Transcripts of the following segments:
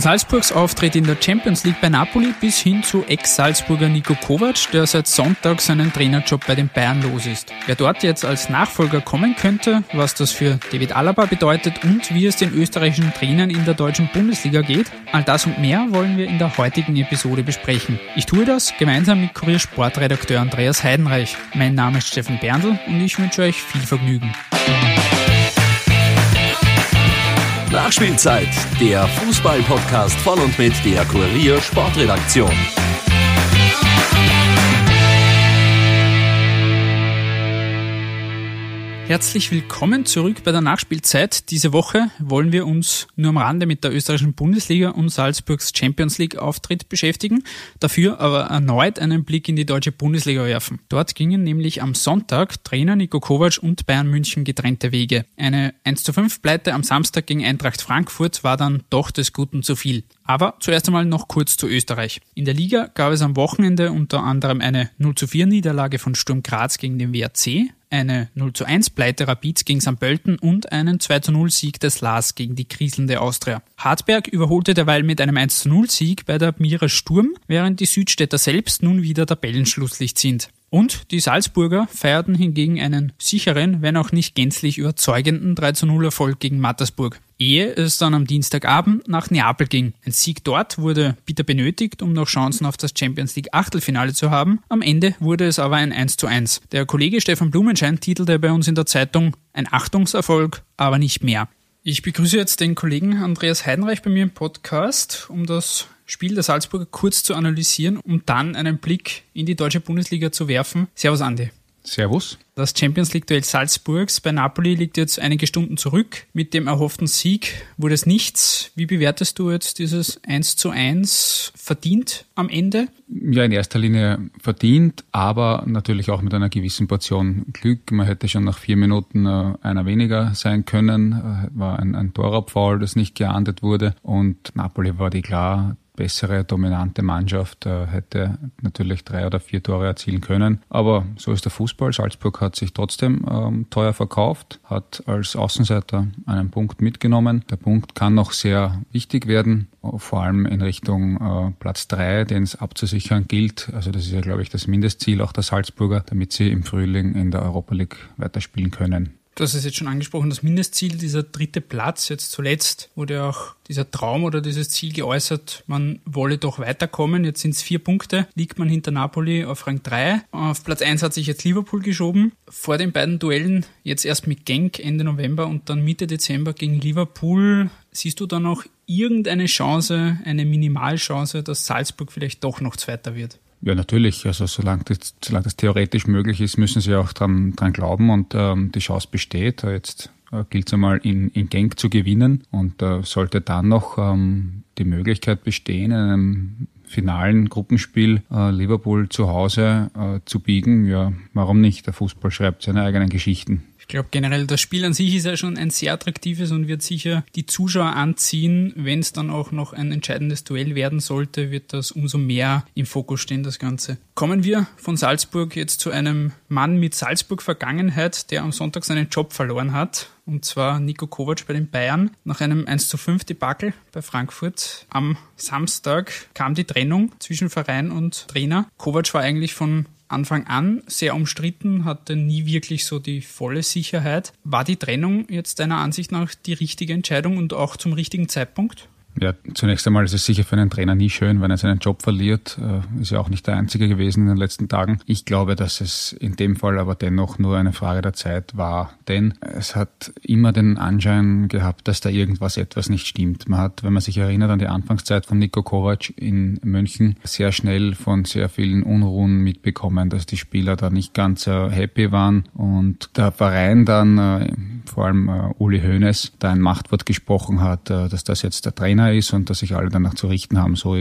Von Salzburgs Auftritt in der Champions League bei Napoli bis hin zu Ex-Salzburger Nico Kovac, der seit Sonntag seinen Trainerjob bei den Bayern los ist. Wer dort jetzt als Nachfolger kommen könnte, was das für David Alaba bedeutet und wie es den österreichischen Trainern in der deutschen Bundesliga geht, all das und mehr wollen wir in der heutigen Episode besprechen. Ich tue das gemeinsam mit Kurier-Sportredakteur Andreas Heidenreich. Mein Name ist Steffen Berndl und ich wünsche euch viel Vergnügen. Nachspielzeit, der Fußball-Podcast von und mit der Kurier Sportredaktion. Herzlich willkommen zurück bei der Nachspielzeit. Diese Woche wollen wir uns nur am Rande mit der österreichischen Bundesliga und Salzburgs Champions League Auftritt beschäftigen, dafür aber erneut einen Blick in die deutsche Bundesliga werfen. Dort gingen nämlich am Sonntag Trainer Nico Kovac und Bayern München getrennte Wege. Eine 1 zu 5 Pleite am Samstag gegen Eintracht Frankfurt war dann doch des Guten zu viel. Aber zuerst einmal noch kurz zu Österreich. In der Liga gab es am Wochenende unter anderem eine 0 zu 4 Niederlage von Sturm Graz gegen den WRC, eine 0 zu 1 Pleite Rapids gegen St. Pölten und einen 2 zu 0 Sieg des Lars gegen die kriselnde Austria. Hartberg überholte derweil mit einem 1 zu 0 Sieg bei der Admira Sturm, während die Südstädter selbst nun wieder Tabellenschlusslicht sind. Und die Salzburger feierten hingegen einen sicheren, wenn auch nicht gänzlich überzeugenden 3 zu 0 Erfolg gegen Mattersburg. Ehe es dann am Dienstagabend nach Neapel ging. Ein Sieg dort wurde bitter benötigt, um noch Chancen auf das Champions League Achtelfinale zu haben. Am Ende wurde es aber ein 1 zu 1. Der Kollege Stefan Blumenschein titelte bei uns in der Zeitung ein Achtungserfolg, aber nicht mehr. Ich begrüße jetzt den Kollegen Andreas Heidenreich bei mir im Podcast, um das Spiel der Salzburger kurz zu analysieren und dann einen Blick in die deutsche Bundesliga zu werfen. Servus Andi. Servus. Das Champions League-Duell Salzburgs bei Napoli liegt jetzt einige Stunden zurück. Mit dem erhofften Sieg wurde es nichts. Wie bewertest du jetzt dieses 1 zu 1 verdient am Ende? Ja, in erster Linie verdient, aber natürlich auch mit einer gewissen Portion Glück. Man hätte schon nach vier Minuten äh, einer weniger sein können. Äh, war ein, ein Torabfall, das nicht geahndet wurde. Und Napoli war die klar bessere, dominante Mannschaft äh, hätte natürlich drei oder vier Tore erzielen können. Aber so ist der Fußball. Salzburg hat sich trotzdem ähm, teuer verkauft, hat als Außenseiter einen Punkt mitgenommen. Der Punkt kann noch sehr wichtig werden, vor allem in Richtung äh, Platz drei, den es abzusichern gilt. Also das ist ja, glaube ich, das Mindestziel auch der Salzburger, damit sie im Frühling in der Europa League weiterspielen können. Hast es jetzt schon angesprochen, das Mindestziel, dieser dritte Platz, jetzt zuletzt wurde auch dieser Traum oder dieses Ziel geäußert, man wolle doch weiterkommen. Jetzt sind es vier Punkte, liegt man hinter Napoli auf Rang 3. Auf Platz 1 hat sich jetzt Liverpool geschoben. Vor den beiden Duellen, jetzt erst mit Genk Ende November und dann Mitte Dezember gegen Liverpool, siehst du da noch irgendeine Chance, eine Minimalchance, dass Salzburg vielleicht doch noch Zweiter wird? Ja, natürlich. Also solange das, solange das theoretisch möglich ist, müssen sie auch dran, dran glauben und ähm, die Chance besteht. Jetzt äh, gilt es einmal in, in Genk zu gewinnen und äh, sollte dann noch ähm, die Möglichkeit bestehen, in einem finalen Gruppenspiel äh, Liverpool zu Hause äh, zu biegen, ja, warum nicht? Der Fußball schreibt seine eigenen Geschichten glaube generell, das Spiel an sich ist ja schon ein sehr attraktives und wird sicher die Zuschauer anziehen. Wenn es dann auch noch ein entscheidendes Duell werden sollte, wird das umso mehr im Fokus stehen, das Ganze. Kommen wir von Salzburg jetzt zu einem Mann mit Salzburg-Vergangenheit, der am Sonntag seinen Job verloren hat. Und zwar Nico Kovac bei den Bayern. Nach einem 1 zu 5 Debakel bei Frankfurt am Samstag kam die Trennung zwischen Verein und Trainer. Kovac war eigentlich von Anfang an sehr umstritten, hatte nie wirklich so die volle Sicherheit. War die Trennung jetzt deiner Ansicht nach die richtige Entscheidung und auch zum richtigen Zeitpunkt? Ja, zunächst einmal ist es sicher für einen Trainer nie schön, wenn er seinen Job verliert. Äh, ist ja auch nicht der einzige gewesen in den letzten Tagen. Ich glaube, dass es in dem Fall aber dennoch nur eine Frage der Zeit war. Denn es hat immer den Anschein gehabt, dass da irgendwas etwas nicht stimmt. Man hat, wenn man sich erinnert an die Anfangszeit von Nico Kovac in München, sehr schnell von sehr vielen Unruhen mitbekommen, dass die Spieler da nicht ganz happy waren und der Verein dann, äh, vor allem Uli Hoeneß, da ein Machtwort gesprochen hat, dass das jetzt der Trainer ist und dass sich alle danach zu richten haben. So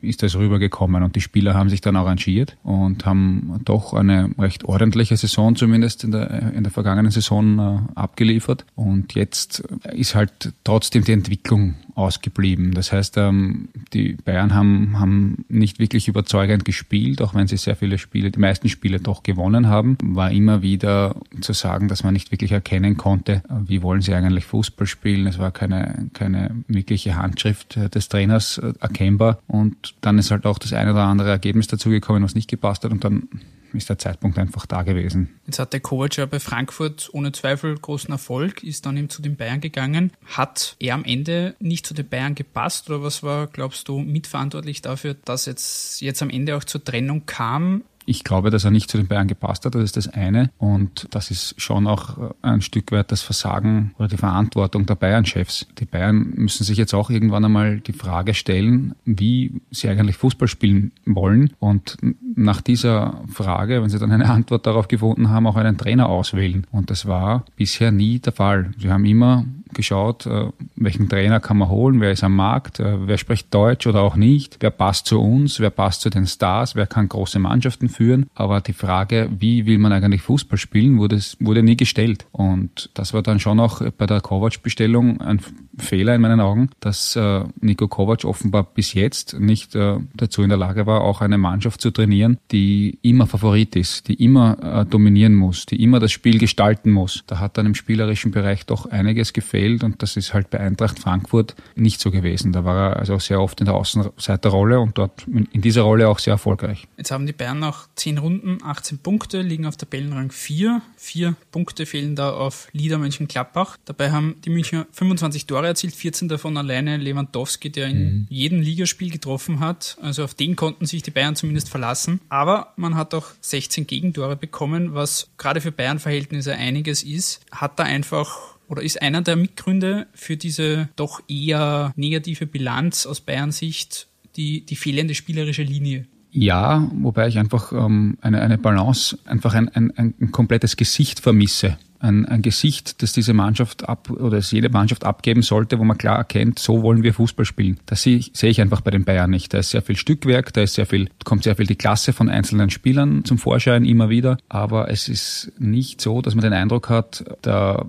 ist das rübergekommen und die Spieler haben sich dann arrangiert und haben doch eine recht ordentliche Saison zumindest in der, in der vergangenen Saison äh, abgeliefert. Und jetzt ist halt trotzdem die Entwicklung ausgeblieben. Das heißt, ähm, die Bayern haben, haben nicht wirklich überzeugend gespielt, auch wenn sie sehr viele Spiele, die meisten Spiele doch gewonnen haben. War immer wieder zu sagen, dass man nicht wirklich erkennen konnte, wie wollen sie eigentlich Fußball spielen. Es war keine, keine wirkliche Handschrift des Trainers äh, erkennbar. Und dann ist halt auch das eine oder andere Ergebnis dazugekommen, was nicht gepasst hat. Und dann ist der Zeitpunkt einfach da gewesen. Jetzt hat der Kovac ja bei Frankfurt ohne Zweifel großen Erfolg, ist dann eben zu den Bayern gegangen. Hat er am Ende nicht zu den Bayern gepasst oder was war, glaubst du, mitverantwortlich dafür, dass jetzt, jetzt am Ende auch zur Trennung kam? Ich glaube, dass er nicht zu den Bayern gepasst hat, das ist das eine. Und das ist schon auch ein Stück weit das Versagen oder die Verantwortung der Bayern-Chefs. Die Bayern müssen sich jetzt auch irgendwann einmal die Frage stellen, wie sie eigentlich Fußball spielen wollen. Und nach dieser Frage, wenn sie dann eine Antwort darauf gefunden haben, auch einen Trainer auswählen. Und das war bisher nie der Fall. Sie haben immer geschaut, äh, welchen Trainer kann man holen, wer ist am Markt, äh, wer spricht Deutsch oder auch nicht, wer passt zu uns, wer passt zu den Stars, wer kann große Mannschaften führen. Aber die Frage, wie will man eigentlich Fußball spielen, wurde, wurde nie gestellt. Und das war dann schon auch bei der Kovac-Bestellung ein Fehler in meinen Augen, dass äh, Nico Kovac offenbar bis jetzt nicht dazu in der Lage war, auch eine Mannschaft zu trainieren, die immer Favorit ist, die immer dominieren muss, die immer das Spiel gestalten muss. Da hat dann im spielerischen Bereich doch einiges gefehlt gefällt und das ist halt bei Eintracht Frankfurt nicht so gewesen. Da war er also sehr oft in der Außenseiterrolle und dort in dieser Rolle auch sehr erfolgreich. Jetzt haben die Bayern nach 10 Runden 18 Punkte, liegen auf Tabellenrang 4. Vier Punkte fehlen da auf Lieder Mönchengladbach. Dabei haben die Münchner 25 Tore erzielt, 14 davon alleine Lewandowski, der in mhm. jedem Ligaspiel getroffen hat. Also auf den konnten sich die Bayern zumindest verlassen. Aber man hat auch 16 Gegentore bekommen, was gerade für Bayern-Verhältnisse einiges ist. Hat da einfach oder ist einer der Mitgründe für diese doch eher negative Bilanz aus Bayern Sicht die, die fehlende spielerische Linie? Ja, wobei ich einfach ähm, eine, eine Balance, einfach ein, ein, ein komplettes Gesicht vermisse ein, ein Gesicht, das diese Mannschaft ab oder das jede Mannschaft abgeben sollte, wo man klar erkennt, so wollen wir Fußball spielen. Das sehe ich, sehe ich einfach bei den Bayern nicht. Da ist sehr viel Stückwerk, da ist sehr viel, kommt sehr viel die Klasse von einzelnen Spielern zum Vorschein immer wieder. Aber es ist nicht so, dass man den Eindruck hat, da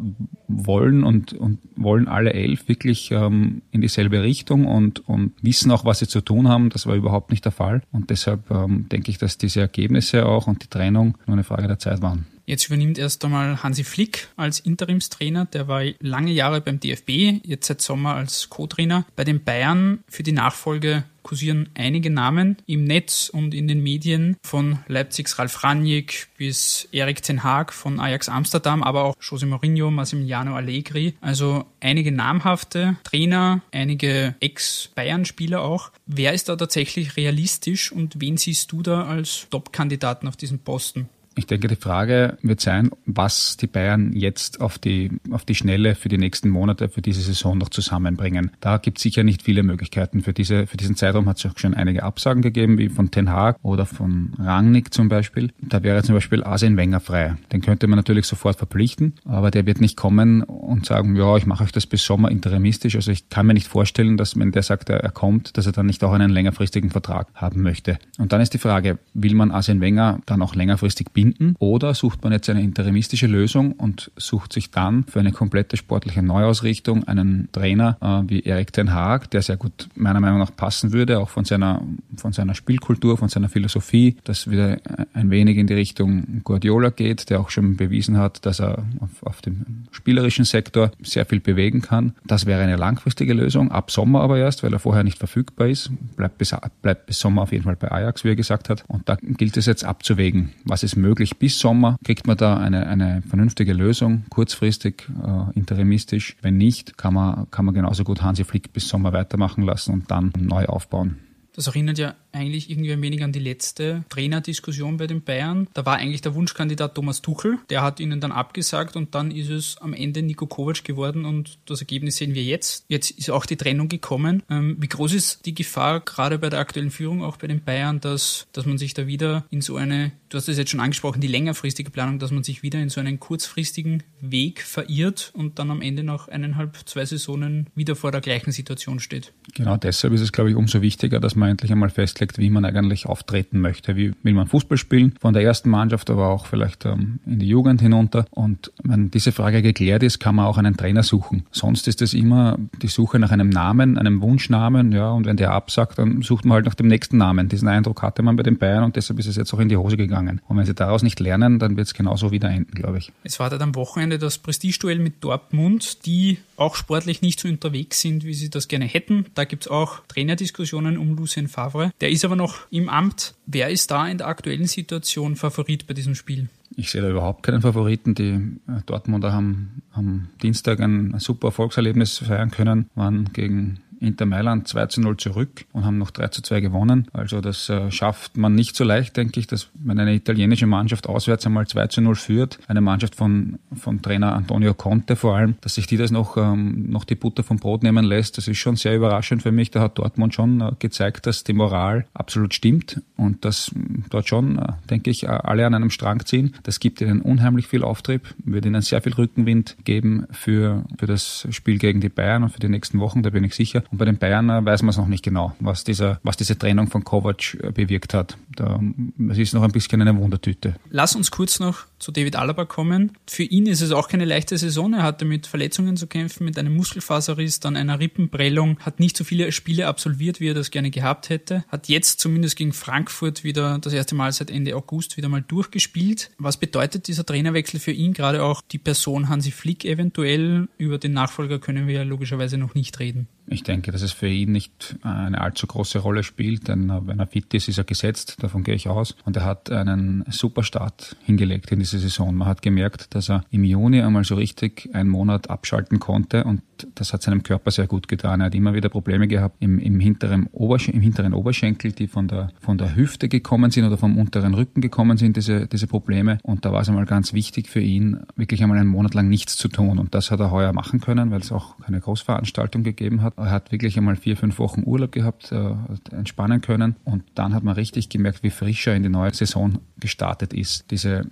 wollen und, und wollen alle elf wirklich ähm, in dieselbe Richtung und, und wissen auch, was sie zu tun haben. Das war überhaupt nicht der Fall. Und deshalb ähm, denke ich, dass diese Ergebnisse auch und die Trennung nur eine Frage der Zeit waren. Jetzt übernimmt erst einmal Hansi Flick als Interimstrainer. Der war lange Jahre beim DFB, jetzt seit Sommer als Co-Trainer. Bei den Bayern für die Nachfolge kursieren einige Namen im Netz und in den Medien von Leipzigs Ralf Rangnick bis Erik Ten Haag von Ajax Amsterdam, aber auch Jose Mourinho, Massimiliano Allegri. Also einige namhafte Trainer, einige Ex-Bayern-Spieler auch. Wer ist da tatsächlich realistisch und wen siehst du da als Top-Kandidaten auf diesen Posten? Ich denke, die Frage wird sein, was die Bayern jetzt auf die, auf die Schnelle für die nächsten Monate, für diese Saison noch zusammenbringen. Da gibt es sicher nicht viele Möglichkeiten. Für, diese, für diesen Zeitraum hat es auch schon einige Absagen gegeben, wie von Ten Haag oder von Rangnick zum Beispiel. Da wäre zum Beispiel Arsene Wenger frei. Den könnte man natürlich sofort verpflichten, aber der wird nicht kommen und sagen, ja, ich mache euch das bis Sommer interimistisch. Also ich kann mir nicht vorstellen, dass wenn der sagt, er kommt, dass er dann nicht auch einen längerfristigen Vertrag haben möchte. Und dann ist die Frage, will man Arsene Wenger dann auch längerfristig binden? Binden? Oder sucht man jetzt eine interimistische Lösung und sucht sich dann für eine komplette sportliche Neuausrichtung einen Trainer äh, wie Erik Ten Haag, der sehr gut meiner Meinung nach passen würde, auch von seiner, von seiner Spielkultur, von seiner Philosophie, das wieder ein wenig in die Richtung Guardiola geht, der auch schon bewiesen hat, dass er auf, auf dem spielerischen Sektor sehr viel bewegen kann. Das wäre eine langfristige Lösung, ab Sommer aber erst, weil er vorher nicht verfügbar ist. Bleibt bis, bleibt bis Sommer auf jeden Fall bei Ajax, wie er gesagt hat. Und da gilt es jetzt abzuwägen, was ist möglich möglich bis Sommer. Kriegt man da eine, eine vernünftige Lösung, kurzfristig, äh, interimistisch. Wenn nicht, kann man, kann man genauso gut Hansi Flick bis Sommer weitermachen lassen und dann neu aufbauen. Das erinnert ja eigentlich irgendwie ein wenig an die letzte Trainerdiskussion bei den Bayern. Da war eigentlich der Wunschkandidat Thomas Tuchel. Der hat ihnen dann abgesagt und dann ist es am Ende Nico Kovac geworden und das Ergebnis sehen wir jetzt. Jetzt ist auch die Trennung gekommen. Ähm, wie groß ist die Gefahr, gerade bei der aktuellen Führung, auch bei den Bayern, dass, dass man sich da wieder in so eine, du hast es jetzt schon angesprochen, die längerfristige Planung, dass man sich wieder in so einen kurzfristigen Weg verirrt und dann am Ende nach eineinhalb, zwei Saisonen wieder vor der gleichen Situation steht? Genau deshalb ist es, glaube ich, umso wichtiger, dass man endlich einmal fest festlegt, wie man eigentlich auftreten möchte. Wie will man Fußball spielen? Von der ersten Mannschaft, aber auch vielleicht ähm, in die Jugend hinunter. Und wenn diese Frage geklärt ist, kann man auch einen Trainer suchen. Sonst ist es immer die Suche nach einem Namen, einem Wunschnamen, ja, und wenn der absagt, dann sucht man halt nach dem nächsten Namen. Diesen Eindruck hatte man bei den Bayern und deshalb ist es jetzt auch in die Hose gegangen. Und wenn sie daraus nicht lernen, dann wird es genauso wieder enden, glaube ich. Es war dann am Wochenende das Prestigeduell mit Dortmund, die auch sportlich nicht so unterwegs sind, wie sie das gerne hätten. Da gibt es auch Trainerdiskussionen um Lucien Favre. Der ist aber noch im Amt. Wer ist da in der aktuellen Situation Favorit bei diesem Spiel? Ich sehe da überhaupt keinen Favoriten. Die äh, Dortmunder haben am Dienstag ein super Erfolgserlebnis feiern können, waren gegen Inter Mailand 2 zu 0 zurück und haben noch 3 zu 2 gewonnen. Also das äh, schafft man nicht so leicht, denke ich, dass wenn eine italienische Mannschaft auswärts einmal 2 zu 0 führt, eine Mannschaft von, von Trainer Antonio Conte vor allem, dass sich die das noch, ähm, noch die Butter vom Brot nehmen lässt, das ist schon sehr überraschend für mich. Da hat Dortmund schon äh, gezeigt, dass die Moral absolut stimmt und dass dort schon, äh, denke ich, alle an einem Strang ziehen. Das gibt ihnen unheimlich viel Auftrieb, wird ihnen sehr viel Rückenwind geben für, für das Spiel gegen die Bayern und für die nächsten Wochen, da bin ich sicher. Und bei den Bayern äh, weiß man es noch nicht genau, was, dieser, was diese Trennung von Kovac äh, bewirkt hat. Da, das ist noch ein bisschen eine Wundertüte. Lass uns kurz noch zu David Alaba kommen. Für ihn ist es auch keine leichte Saison. Er hatte mit Verletzungen zu kämpfen, mit einem Muskelfaserriss, dann einer Rippenprellung, hat nicht so viele Spiele absolviert, wie er das gerne gehabt hätte. Hat jetzt zumindest gegen Frankfurt wieder das erste Mal seit Ende August wieder mal durchgespielt. Was bedeutet dieser Trainerwechsel für ihn, gerade auch die Person Hansi Flick eventuell? Über den Nachfolger können wir ja logischerweise noch nicht reden. Ich denke, dass es für ihn nicht eine allzu große Rolle spielt, denn äh, wenn er fit ist, ist er gesetzt, davon gehe ich aus. Und er hat einen super Start hingelegt in diese Saison. Man hat gemerkt, dass er im Juni einmal so richtig einen Monat abschalten konnte und das hat seinem Körper sehr gut getan. Er hat immer wieder Probleme gehabt im, im, hinteren, Obersch im hinteren Oberschenkel, die von der, von der Hüfte gekommen sind oder vom unteren Rücken gekommen sind, diese, diese Probleme. Und da war es einmal ganz wichtig für ihn, wirklich einmal einen Monat lang nichts zu tun. Und das hat er heuer machen können, weil es auch keine Großveranstaltung gegeben hat. Er hat wirklich einmal vier, fünf Wochen Urlaub gehabt, äh, entspannen können. Und dann hat man richtig gemerkt, wie frisch er in die neue Saison gestartet ist. Diese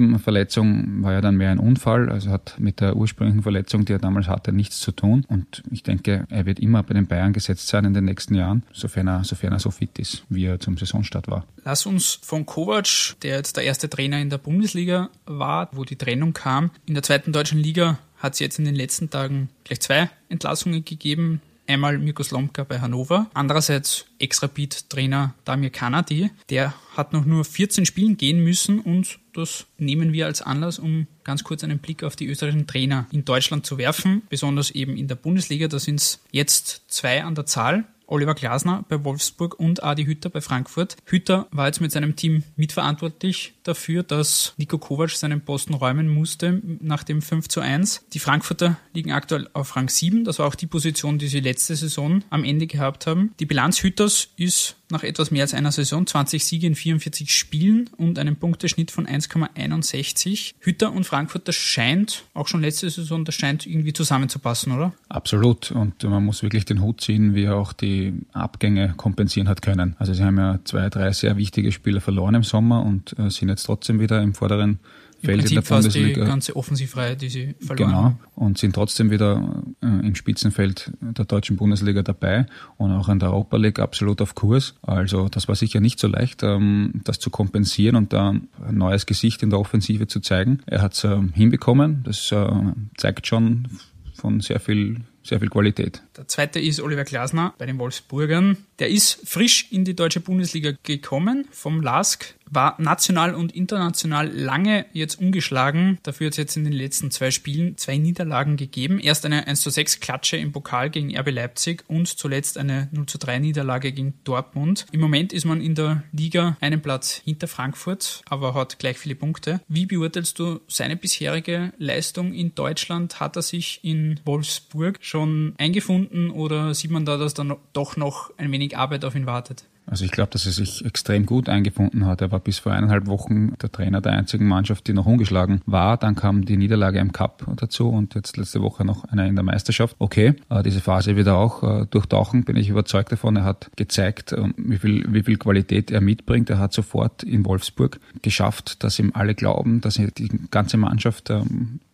Rippenverletzung war ja dann mehr ein Unfall, also hat mit der ursprünglichen Verletzung, die er damals hatte, nichts zu tun. Und ich denke, er wird immer bei den Bayern gesetzt sein in den nächsten Jahren, sofern er, sofern er so fit ist, wie er zum Saisonstart war. Lass uns von Kovac, der jetzt der erste Trainer in der Bundesliga war, wo die Trennung kam, in der zweiten deutschen Liga hat es jetzt in den letzten Tagen gleich zwei Entlassungen gegeben. Einmal Mirko Slomka bei Hannover, andererseits Ex-Rapid-Trainer Damir Kanadi. Der hat noch nur 14 Spielen gehen müssen und das nehmen wir als Anlass, um ganz kurz einen Blick auf die österreichischen Trainer in Deutschland zu werfen, besonders eben in der Bundesliga. Da sind es jetzt zwei an der Zahl. Oliver Glasner bei Wolfsburg und Adi Hütter bei Frankfurt. Hütter war jetzt mit seinem Team mitverantwortlich dafür, dass Nico Kovac seinen Posten räumen musste nach dem 5 zu 1. Die Frankfurter liegen aktuell auf Rang 7. Das war auch die Position, die sie letzte Saison am Ende gehabt haben. Die Bilanz Hütters ist nach etwas mehr als einer Saison 20 Siege in 44 Spielen und einem Punkteschnitt von 1,61. Hütter und Frankfurt, das scheint, auch schon letzte Saison, das scheint irgendwie zusammenzupassen, oder? Absolut. Und man muss wirklich den Hut ziehen, wie er auch die Abgänge kompensieren hat können. Also sie haben ja zwei, drei sehr wichtige Spieler verloren im Sommer und äh, sind jetzt trotzdem wieder im vorderen Feld in der Bundesliga. die ganze Offensivreihe, die sie verloren genau, haben. und sind trotzdem wieder äh, im Spitzenfeld der deutschen Bundesliga dabei und auch in der Europa League absolut auf Kurs. Also das war sicher nicht so leicht, ähm, das zu kompensieren und da ein neues Gesicht in der Offensive zu zeigen. Er hat es ähm, hinbekommen. Das äh, zeigt schon von sehr viel sehr viel Qualität. Der zweite ist Oliver Glasner bei den Wolfsburgern. Der ist frisch in die deutsche Bundesliga gekommen vom LASK war national und international lange jetzt ungeschlagen. Dafür hat es jetzt in den letzten zwei Spielen zwei Niederlagen gegeben. Erst eine 1 zu 6 Klatsche im Pokal gegen RB Leipzig und zuletzt eine 0 zu 3 Niederlage gegen Dortmund. Im Moment ist man in der Liga einen Platz hinter Frankfurt, aber hat gleich viele Punkte. Wie beurteilst du seine bisherige Leistung in Deutschland? Hat er sich in Wolfsburg schon eingefunden oder sieht man da, dass da doch noch ein wenig Arbeit auf ihn wartet? Also ich glaube, dass er sich extrem gut eingefunden hat. Er war bis vor eineinhalb Wochen der Trainer der einzigen Mannschaft, die noch ungeschlagen war. Dann kam die Niederlage im Cup dazu und jetzt letzte Woche noch eine in der Meisterschaft. Okay, äh, diese Phase wird er auch äh, durchtauchen, bin ich überzeugt davon. Er hat gezeigt, äh, wie viel, wie viel Qualität er mitbringt. Er hat sofort in Wolfsburg geschafft, dass ihm alle glauben, dass die ganze Mannschaft,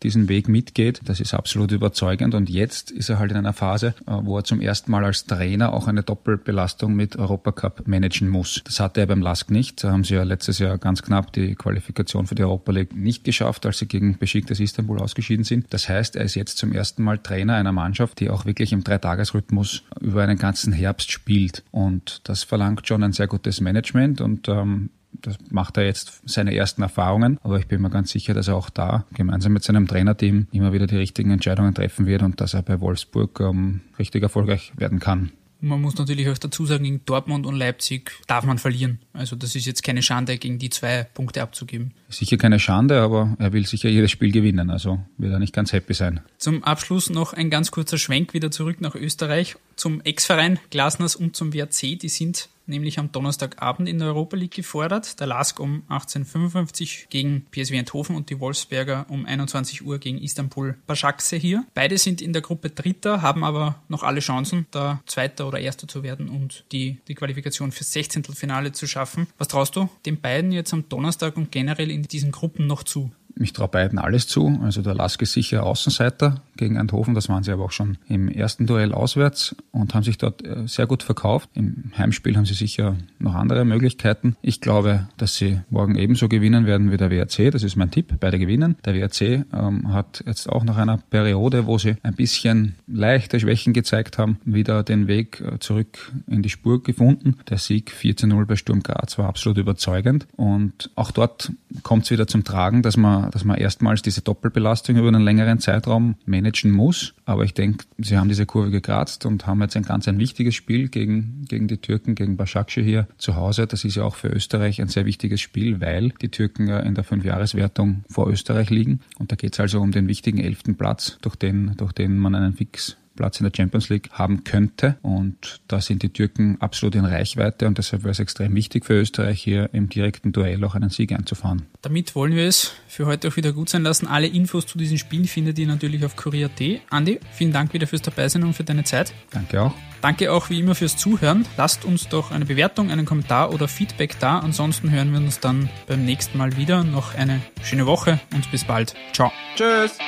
diesen Weg mitgeht. Das ist absolut überzeugend und jetzt ist er halt in einer Phase, äh, wo er zum ersten Mal als Trainer auch eine Doppelbelastung mit Europacup managen muss. Das hatte er beim Lask nicht. Da haben sie ja letztes Jahr ganz knapp die Qualifikation für die Europa League nicht geschafft, als sie gegen Besiktas Istanbul ausgeschieden sind. Das heißt, er ist jetzt zum ersten Mal Trainer einer Mannschaft, die auch wirklich im Dreitagesrhythmus über einen ganzen Herbst spielt. Und das verlangt schon ein sehr gutes Management und ähm, das macht er jetzt seine ersten Erfahrungen, aber ich bin mir ganz sicher, dass er auch da gemeinsam mit seinem Trainerteam immer wieder die richtigen Entscheidungen treffen wird und dass er bei Wolfsburg ähm, richtig erfolgreich werden kann. Man muss natürlich auch dazu sagen, gegen Dortmund und Leipzig darf man verlieren. Also das ist jetzt keine Schande, gegen die zwei Punkte abzugeben. Sicher keine Schande, aber er will sicher jedes Spiel gewinnen. Also wird er nicht ganz happy sein. Zum Abschluss noch ein ganz kurzer Schwenk wieder zurück nach Österreich zum Ex-Verein Glasners und zum WRC. Die sind nämlich am Donnerstagabend in der Europa League gefordert. Der LASK um 18.55 gegen PSV Eindhoven und die Wolfsberger um 21 Uhr gegen Istanbul Başakşehir hier. Beide sind in der Gruppe Dritter, haben aber noch alle Chancen, da Zweiter oder Erster zu werden und die, die Qualifikation fürs 16. Finale zu schaffen. Was traust du den beiden jetzt am Donnerstag und generell in diesen Gruppen noch zu? Ich traue beiden alles zu. Also der Lask ist sicher Außenseiter gegen Eindhoven. Das waren sie aber auch schon im ersten Duell auswärts und haben sich dort äh, sehr gut verkauft. Im Heimspiel haben sie sicher noch andere Möglichkeiten. Ich glaube, dass sie morgen ebenso gewinnen werden wie der WRC. Das ist mein Tipp. Beide gewinnen. Der WRC ähm, hat jetzt auch nach einer Periode, wo sie ein bisschen leichte Schwächen gezeigt haben, wieder den Weg äh, zurück in die Spur gefunden. Der Sieg 14-0 bei Sturm Graz war absolut überzeugend. Und auch dort kommt es wieder zum Tragen, dass dass man erstmals diese Doppelbelastung über einen längeren Zeitraum managen muss. Aber ich denke, sie haben diese Kurve gekratzt und haben jetzt ein ganz ein wichtiges Spiel gegen, gegen die Türken, gegen Başakşehir hier zu Hause. Das ist ja auch für Österreich ein sehr wichtiges Spiel, weil die Türken ja in der Fünfjahreswertung vor Österreich liegen. Und da geht es also um den wichtigen elften Platz, durch den, durch den man einen Fix Platz in der Champions League haben könnte. Und da sind die Türken absolut in Reichweite und deshalb wäre es extrem wichtig für Österreich hier im direkten Duell auch einen Sieg einzufahren. Damit wollen wir es für heute auch wieder gut sein lassen. Alle Infos zu diesen Spielen findet ihr natürlich auf kurier.at. Andi, vielen Dank wieder fürs Dabeisein und für deine Zeit. Danke auch. Danke auch wie immer fürs Zuhören. Lasst uns doch eine Bewertung, einen Kommentar oder Feedback da. Ansonsten hören wir uns dann beim nächsten Mal wieder. Noch eine schöne Woche und bis bald. Ciao. Tschüss.